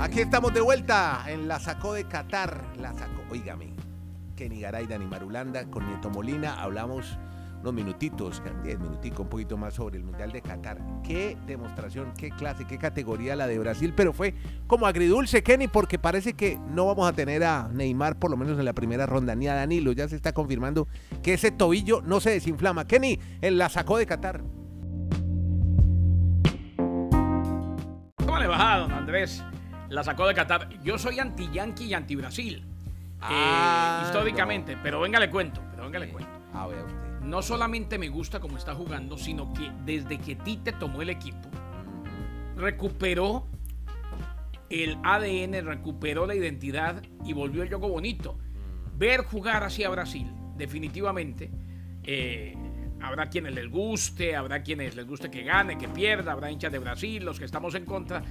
Aquí estamos de vuelta en la sacó de Qatar. La sacó, oígame. Kenny Garay, Dani Marulanda, con Nieto Molina. Hablamos unos minutitos, 10 minuticos, un poquito más sobre el Mundial de Qatar. Qué demostración, qué clase, qué categoría la de Brasil, pero fue como agridulce, Kenny, porque parece que no vamos a tener a Neymar, por lo menos en la primera ronda, ni a Danilo. Ya se está confirmando que ese tobillo no se desinflama. Kenny, él la sacó de Qatar. ¿Cómo le va, don Andrés? La sacó de Qatar. Yo soy anti-Yankee y anti-Brasil. Ah, eh, históricamente, no. pero venga le cuento, pero venga le cuento. A ver usted. No solamente me gusta cómo está jugando, sino que desde que Tite tomó el equipo, recuperó el ADN, recuperó la identidad y volvió el juego bonito. Ver jugar así a Brasil, definitivamente, eh, habrá quienes les guste, habrá quienes les guste que gane, que pierda, habrá hinchas de Brasil, los que estamos en contra,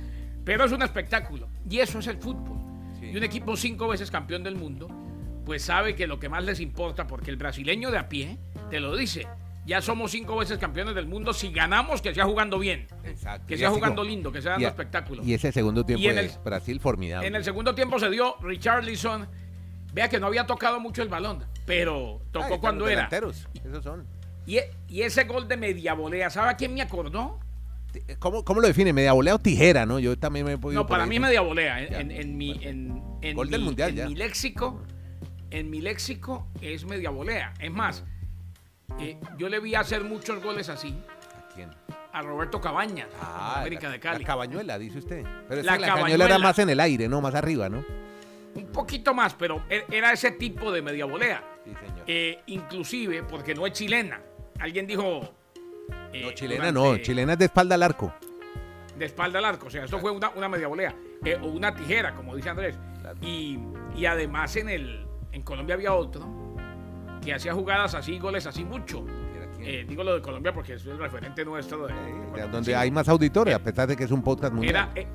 pero es un espectáculo y eso es el fútbol. Sí. Y un equipo cinco veces campeón del mundo, pues sabe que lo que más les importa, porque el brasileño de a pie te lo dice. Ya somos cinco veces campeones del mundo. Si ganamos, que sea jugando bien. Exacto. Que sea jugando lindo, que sea dando espectáculo. Y ese segundo tiempo Y en de el- Brasil formidable. En el segundo tiempo se dio Richarlison. Vea que no había tocado mucho el balón, pero tocó cuando los era. Esos son. Y, y ese gol de media volea, ¿sabe a quién me acordó? ¿Cómo, cómo lo define? ¿Media volea o tijera, no? Yo también me he podido. No, para mí media volea. En, Ya. en- en mi, en, en Gol del Mundial, en ya. mi léxico, en mi léxico es media volea. Es más, eh, yo le vi hacer muchos goles así ¿A quién? a Roberto Cabañas, Ah, América la, de Cali. La cabañuela, dice usted. Pero La la cabañuela era más en el aire, ¿no? Más arriba, ¿no? Un poquito más, pero e- era ese tipo de media volea. Sí, señor. Eh, inclusive porque no es chilena. Alguien dijo... eh, no, chilena durante- no. Chilena es de espalda al arco. de espalda al arco. O sea, esto fue una, una media volea. eh, o una tijera, como dice Andrés. Claro. Y, y además en el en Colombia había otro que hacía jugadas así, goles así mucho. Eh, digo lo de Colombia porque es el referente nuestro de, de donde Sí. hay más auditores, a pesar de que es un podcast mundial. Era,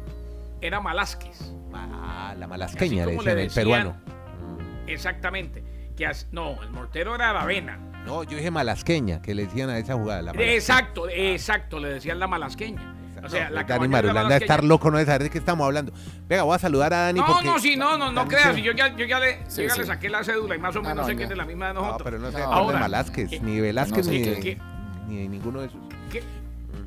era Malásquez, Ah, la malasqueña, le decían, el peruano. exactamente. Que as- no, el mortero era Aravena. No, yo dije malasqueña, que le decían a esa jugada. La. Exacto, exacto, le decían la malasqueña. O sea, No, la Dani Marulanda estar loco, no de saber de qué estamos hablando. Venga, voy a saludar a Dani No, porque... no, sí, no, no, no creas. Yo ya, yo ya le, Sí, yo ya sí. le saqué la cédula y más o Ah, menos no, sé que es de la misma de No, nosotros. pero no sé No, de ahora, Velázquez, eh, ni Velázquez, no, ni, de- que- ni de ninguno de esos. ¿Qué,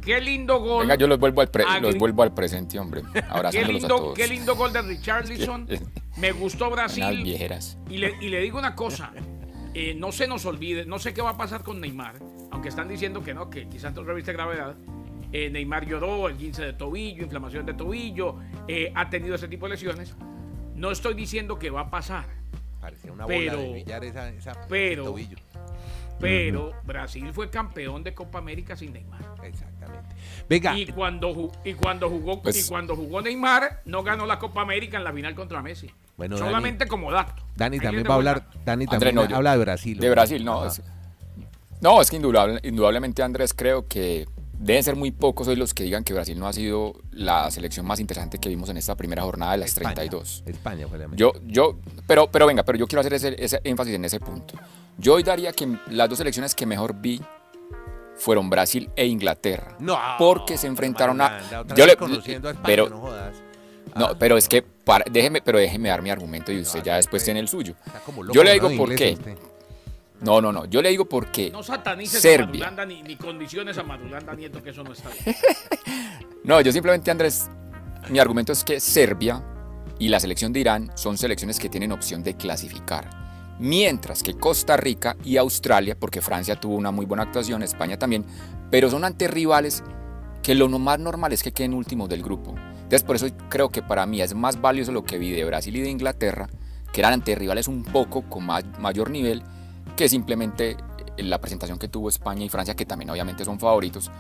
qué lindo gol. Venga, yo los vuelvo al, pre- los vuelvo al presente, hombre. Qué Abrazándolos a lindo, todos. qué lindo gol de Richarlison. Me gustó Brasil. viejeras. Y le, y le digo una cosa. Eh, no se nos olvide, no sé qué va a pasar con Neymar, aunque están diciendo que no, que quizás no reviste gravedad. Eh, Neymar lloró, el 15 de tobillo, inflamación de tobillo, eh, ha tenido ese tipo de lesiones. No estoy diciendo que va a pasar, Parecía una Pero- bola de billar esa, esa pero- tobillo. Pero Brasil fue campeón de Copa América sin Neymar. Exactamente. Venga, Y cuando, ju- y cuando jugó Pues- y cuando jugó Neymar, no ganó la Copa América en la final contra Messi. Bueno, Solamente como dato. Dani también va a hablar, dato. Dani André, también no, habla de Brasil. De ¿no? Brasil, no. Es- no, es que indudable- indudablemente, Andrés, creo que deben ser muy pocos hoy los que digan que Brasil no ha sido la selección más interesante que vimos en esta primera jornada de las España. 32. España fue la. Yo, yo, pero, pero venga, pero yo quiero hacer ese, ese énfasis en ese punto. Yo hoy daría que las dos selecciones que mejor vi fueron Brasil e Inglaterra. No, porque se enfrentaron a. Yo le, conociendo a España, pero, no jodas. no, Ah, pero es que para- déjeme, pero déjeme dar mi argumento y usted No, ya después pues, tiene el suyo. loco Yo le digo por qué. usted. No, no, no. Yo le digo por qué. No satanices Serbia. a Madulanda ni, ni condiciones a Madulanda Nieto, que eso no está bien. No, yo simplemente, Andrés, mi argumento es que Serbia y la selección de Irán son selecciones que tienen opción de clasificar. Mientras que Costa Rica y Australia, porque Francia tuvo una muy buena actuación, España también, pero son ante rivales que lo más normal es que queden últimos del grupo. Entonces, por eso creo que para mí es más valioso lo que vi de Brasil y de Inglaterra, que eran ante rivales un poco con más, mayor nivel, que simplemente la presentación que tuvo España y Francia, que también obviamente son favoritos.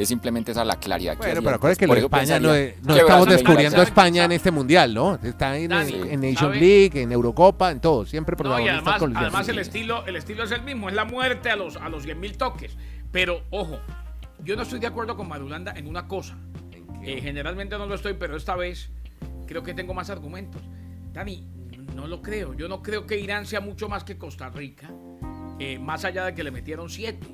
Es simplemente esa la claridad que Bueno, pero acuérdate que España no, es- estamos descubriendo a España en este mundial, ¿no? Está en, Dani, en Nation ¿sabe? League, en Eurocopa, en todo. Siempre No, y protagonistas además, el, estilo, el estilo es el mismo, es la muerte a los, a los 10.000 toques. Pero, ojo, yo no estoy de acuerdo con Madulanda en una cosa. Eh, generalmente no lo estoy, pero esta vez creo que tengo más argumentos. Dani, no lo creo. Yo no creo que Irán sea mucho más que Costa Rica, eh, más allá de que le metieron siete.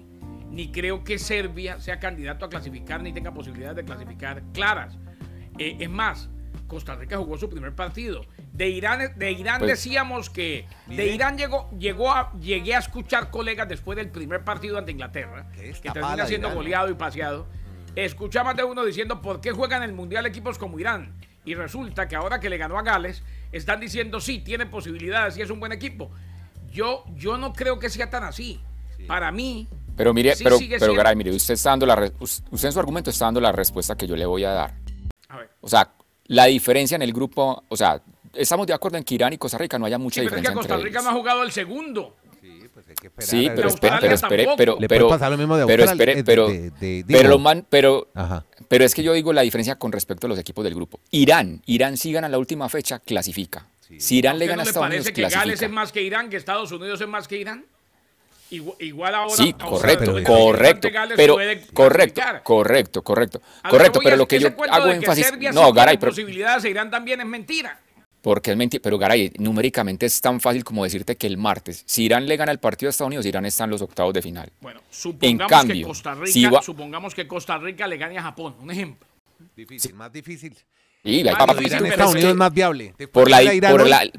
Ni creo que Serbia sea candidato a clasificar ni tenga posibilidades de clasificar claras. Eh, es más, Costa Rica jugó su primer partido. De Irán, de Irán Pues- decíamos que de. Irán llegó, llegó a, llegué a escuchar colegas después del primer partido ante Inglaterra, que termina siendo Irán, ¿no? goleado y paseado. Escuché a más de uno diciendo por qué juegan el Mundial equipos como Irán. Y resulta que ahora que le ganó a Gales, están diciendo sí, tiene posibilidades y es un buen equipo. Yo, yo no creo que sea tan así. Para mí, Pero mire, Sí pero, pero. Garay, mire, usted está dando la usted en su argumento está dando la respuesta que yo le voy a dar. a ver. O sea, la diferencia en el grupo, o sea, estamos de acuerdo en que Irán y Costa Rica no haya mucha Sí, pero es que diferencia Costa entre Rica no ha jugado el segundo. Sí, pues hay que esperar. Sí, a pero espere, pero espere, pero, Le pero, lo mismo de pero espere, eh, pero, de- de- pero digo- lo man, pero, Ajá. pero es que yo digo la diferencia con respecto a los equipos del grupo. Irán, Irán si gana la última fecha, clasifica. Si Irán ¿A le gana a no le Estados Unidos, parece que Gales es más que Irán, que Estados Unidos es más que Irán? Igual, igual ahora. Sí, correcto, correcto, pero correcto, correcto, correcto, correcto, pero lo que yo hago énfasis, sí no, Garay, pero posibilidades e Irán también es mentira. porque es mentira, pero Garay, numéricamente es tan fácil como decirte que el martes, si Irán le gana el partido a Estados Unidos, Irán está en los octavos de final. Bueno, supongamos cambio, que Costa Rica, si va- supongamos que Costa Rica le gane a Japón, un ejemplo. Difícil, más difícil. Y la Estados es Unidos es más viable. Por la, por la,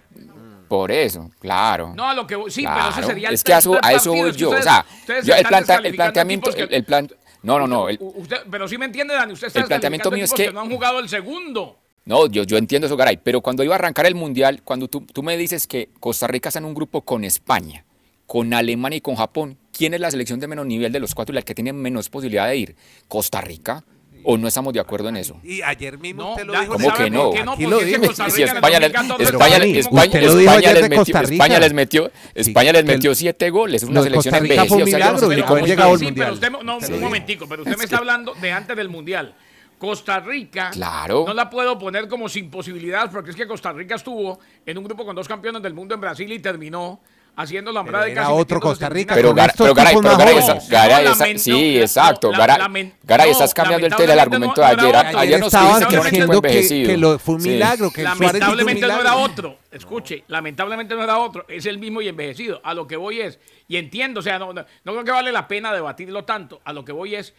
por eso, claro. No, a lo que voy- sí, pero ese Claro, sería el es que a eso, tercer a eso voy yo. ustedes- o sea, yo el, planta- el planteamiento, el, plan, no, no, no, el- usted- pero sí me entiende, Dani, usted está el planteamiento mío es que- no han jugado el segundo. no, yo, yo entiendo eso, Garay, pero cuando iba a arrancar el mundial, cuando tú, tú me dices que Costa Rica está en un grupo con España, con Alemania y con Japón, ¿quién es la selección de menos nivel de los cuatro y la que tiene menos posibilidad de ir? ¿Costa Rica? ¿O no estamos de acuerdo en eso? Y ayer mismo No, usted lo dijo. ¿Cómo ¿sabe que no? qué? no? Aquí lo. Costa Si España, les- 2014 España, estaba en el les- mismo España, Usted lo dijo España ayer les de metió. España les metió, España les metió siete goles, una selección envejecida. o sea, yo no sé cómo sí, pero usted, un momentico, pero usted me Es está que- hablando de antes del Mundial. Costa Rica Claro. no la puedo poner como sin posibilidades porque es que Costa Rica estuvo en un grupo con dos campeones del mundo en Brasil y terminó haciendo la Pero hambrada de era casi otro Costa Rica. Pero, pero Garay, pero Garay, jóvenes. esa- Garay, No, esa- lamen- sí, no, exacto. la- Garay, estás cambiando el, el lamentablemente argumento no- de ayer. Ayer nos diciendo que, lo, fue un Sí. milagro, que el Lamentablemente no era otro. Escuche, lamentablemente no era otro. Es el mismo y envejecido. A lo que voy es, y entiendo, o sea, no, no, no creo que vale la pena debatirlo tanto. A lo que voy es,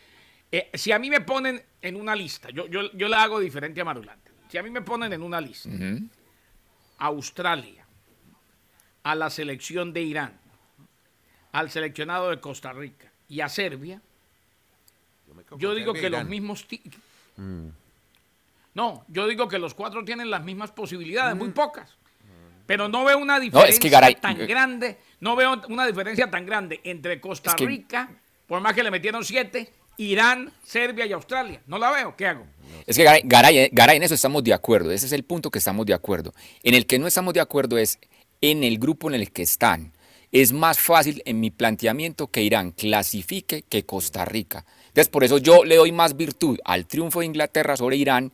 eh, si a mí me ponen en una lista, yo, yo, yo la hago diferente a Marulante. Si a mí me ponen en una lista, Australia, a la selección de Irán, al seleccionado de Costa Rica y a Serbia, yo digo que los mismos... Mm. No, yo digo que los cuatro tienen las mismas posibilidades, muy pocas. Pero no veo una diferencia Mm. es que, Garay, tan eh, grande, no veo una diferencia tan grande entre Costa Es que- Rica, por más que le metieron siete, Irán, Serbia y Australia. No la veo, ¿qué hago? Es que Garay, Garay, Garay, en eso estamos de acuerdo. Ese es el punto que estamos de acuerdo. En el que no estamos de acuerdo es en el grupo en el que están. Es más fácil en mi planteamiento que Irán clasifique que Costa Rica. Entonces, por eso yo le doy más virtud al triunfo de Inglaterra sobre Irán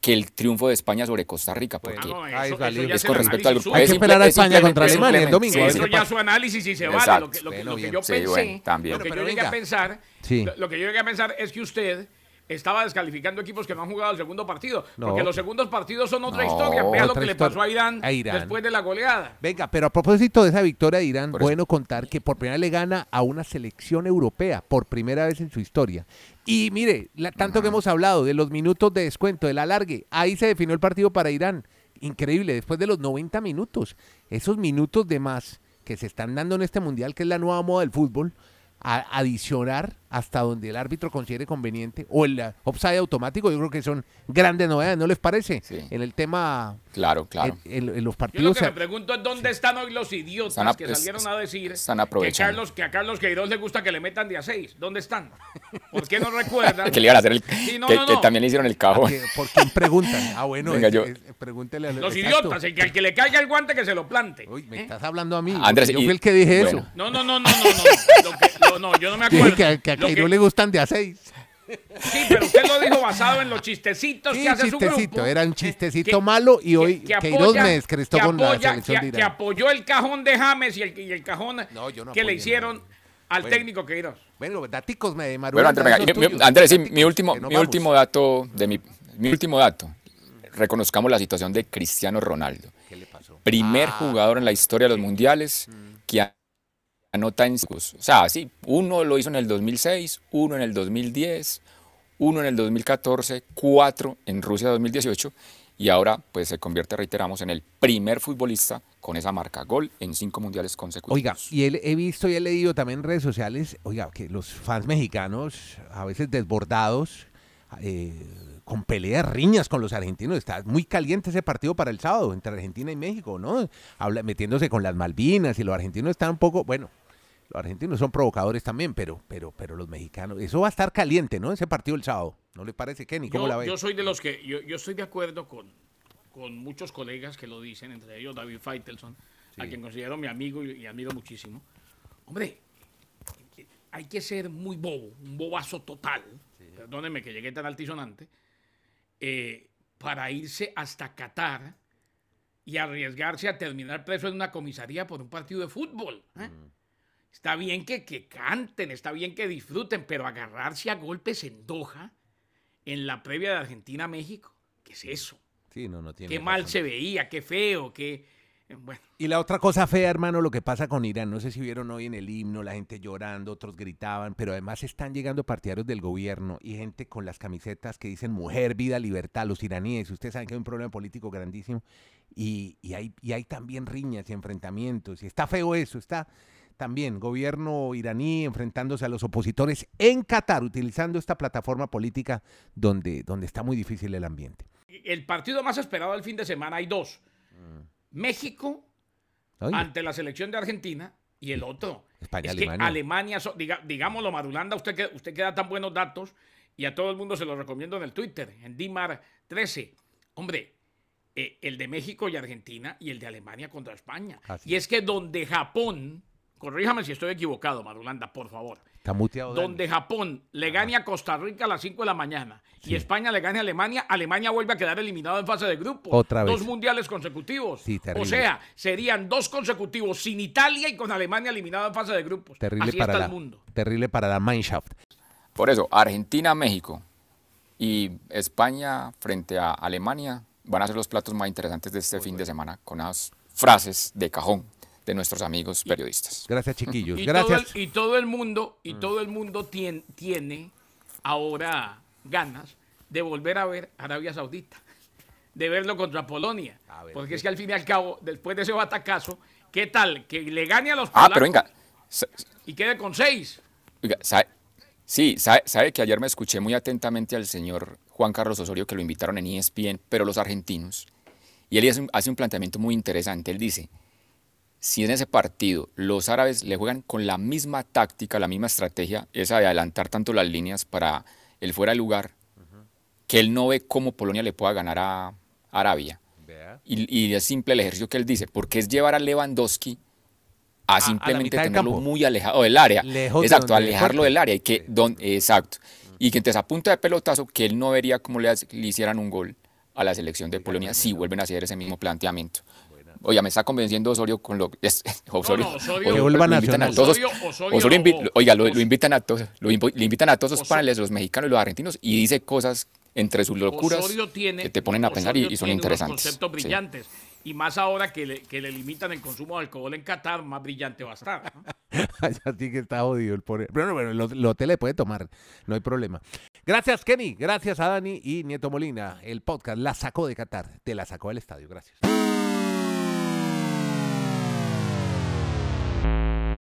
que el triunfo de España sobre Costa Rica. Porque no, eso- eso es con respecto al grupo. Hay Es que esperar a es España contra Alemania el domingo. Eso ver qué ya su análisis y se vale. Lo que, lo que- Bueno, lo que bien. yo Sí, pensé, bueno, también. lo que yo pero llegué a venga. pensar, Sí. lo, lo que yo llegué a pensar es que usted estaba descalificando equipos que no han jugado el segundo partido, No. porque los segundos partidos son otra No, historia. Vea lo que le pasó a Irán, A Irán. después de la goleada. Venga, pero a propósito de esa victoria de Irán, Por eso. bueno contar que por primera vez le gana a una selección europea, por primera vez en su historia. Y mire, la- tanto que hemos hablado de los minutos de descuento, del alargue, ahí se definió el partido para Irán. Increíble, después de los 90 minutos, esos minutos de más que se están dando en este mundial, que es la nueva moda del fútbol, a adicionar hasta donde el árbitro considere conveniente, o el eh, offside automático, yo creo que son grandes novedades, ¿no les parece? Sí. En el tema, Claro, claro. en, en- en los Yo lo partidos... que me pregunto es dónde están hoy los idiotas Están que salieron a decir están que. Carlos, que a Carlos Queiroz le gusta que le metan de a seis. ¿Dónde están? ¿Por qué no recuerdan? que le iban a hacer el. Sí, no, que, no, que no. también le hicieron el cajón. ¿Por quién preguntan? Ah, bueno, Venga, es- yo- es- pregúntele a Los exacto. idiotas, el que, al que le caiga el guante que se lo plante. Uy, me ¿Eh? estás hablando a mí. Andrés, yo y- fui el que dije bueno. eso. No, no, no, no, no, no. Lo que- no, yo no me acuerdo. Dije que, a- que a Cairo le gustan de a seis. Sí, pero usted lo dijo basado en los chistecitos Sí, que hace su chistecito, grupo. era un chistecito malo y hoy Queiroz me descrestó que con la apoya- selección que- de que apoyó el cajón de James y el, y el cajón No, yo no que le hicieron nada. al Bueno. técnico Queiroz. Bueno, daticos me de Bueno, Andrés, mi- mi- Andrés, sí, mi último, mi último dato de mi, mi último dato. Reconozcamos la situación de Cristiano Ronaldo. ¿Qué le pasó? Primer Ah, jugador en la historia de los mundiales que a- anota en O sea, sí, uno lo hizo en el 2006, uno en el 2010, uno en el 2014, cuatro en Rusia 2018 y ahora pues se convierte, reiteramos, en el primer futbolista con esa marca gol en cinco mundiales consecutivos. Oiga, y él, he visto y he leído también en redes sociales, oiga, que los fans mexicanos, a veces desbordados, eh, con peleas, riñas con los argentinos. Está muy caliente ese partido para el sábado entre Argentina y México, ¿no? Habla, metiéndose con las Malvinas y los argentinos están un poco, bueno, los argentinos son provocadores también, pero, pero, pero los mexicanos, eso va a estar caliente, ¿no? Ese partido el sábado. ¿No le parece, Kenny? ¿Cómo yo, la ve? Yo soy de los que, yo, yo estoy de acuerdo con, con muchos colegas que lo dicen, entre ellos David Feitelson, a quien considero mi amigo y, y admiro muchísimo. Hombre, hay que ser muy bobo, un bobazo total, perdónenme que llegué tan altisonante, eh, para irse hasta Qatar y arriesgarse a terminar preso en una comisaría por un partido de fútbol. ¿eh? Está bien que, que canten, está bien que disfruten, pero agarrarse a golpes en Doha, en la previa de Argentina-México, ¿qué es eso? Sí, no, no tiene Qué mal se veía, qué feo, qué... Bueno, Y la otra cosa fea, hermano, lo que pasa con Irán, no sé si vieron hoy en el himno, la gente llorando, otros gritaban, pero además están llegando partidarios del gobierno y gente con las camisetas que dicen mujer, vida, libertad, los iraníes. Ustedes saben que hay un problema político grandísimo y, y hay, y hay también riñas y enfrentamientos. Y está feo eso, está también gobierno iraní enfrentándose a los opositores en Qatar, utilizando esta plataforma política donde, donde está muy difícil el ambiente. el partido más esperado del fin de semana hay dos. México Oye, ante la selección de Argentina y el otro. España, es que Alemania. Alemania, so- diga- digámoslo, Marulanda, usted que, usted que da tan buenos datos y a todo el mundo se los recomiendo en el Twitter, en Dimar 13. Hombre, eh, el de México y Argentina y el de Alemania contra España. Así y es que donde Japón, corríjame si estoy equivocado, Marulanda, por favor. está muteado. Dani. Donde Japón le gane a Costa Rica a las 5 de la mañana y España le gane a Alemania, Alemania vuelve a quedar eliminado en fase de grupos. Otra vez. Dos mundiales consecutivos. Sí, terrible. o sea, serían dos consecutivos sin Italia y con Alemania eliminado en fase de grupos. Terrible Así para, está la, el mundo. terrible para la Mineshaft. Por eso, Argentina, México y España frente a Alemania van a ser los platos más interesantes de este fin de semana con unas frases de cajón de nuestros amigos periodistas. Gracias, chiquillos. Y todo, Gracias. el, y todo el mundo, y Mm. todo el mundo tien- tiene ahora ganas de volver a ver Arabia Saudita, de verlo contra Polonia. Ver, Porque es que al fin y al cabo, después de ese batacazo, ¿qué tal? Que le gane a los Ah, polacos pero venga, y quede con seis. Oiga, sabe- sí, sabe, sabe que ayer me escuché muy atentamente al señor Juan Carlos Osorio que lo invitaron en ESPN, pero los argentinos. Y él hace un, hace un planteamiento muy interesante. Él dice, si en ese partido los árabes le juegan con la misma táctica, la misma estrategia, esa de adelantar tanto las líneas para el fuera de lugar, que él no ve cómo Polonia le pueda ganar a Arabia. Y, y es simple el ejercicio que él dice, porque es llevar a Lewandowski a simplemente tenerlo campo. muy alejado del área. Lejos Exacto, alejarlo del área. Y que, don, exacto. Y que entonces a punta de pelotazo, que él no vería cómo le, le hicieran un gol a la selección de Polonia si vuelven a hacer ese mismo planteamiento. Oiga, me está convenciendo Osorio con lo es- Osorio, no, Osorio- Que vuelva lo invitan a todos. Osorio- Osorio Osorio invi- lo- oiga, lo, lo invitan a todos, lo le invitan a todos los Oso- paneles, los mexicanos y los argentinos, y dice cosas entre sus locuras Osorio tiene, que te ponen a pensar y, Osorio y son tiene unos interesantes. conceptos Sí. brillantes. Y más ahora que le, que le limitan el consumo de alcohol en Qatar, más brillante va a estar. ¿no? Ya sí que está jodido el pobre. Pero bueno, el, el hotel le puede tomar, no hay problema. Gracias, Kenny. Gracias a Dani y Nieto Molina. El podcast la sacó de Qatar. Te la sacó del estadio. Gracias.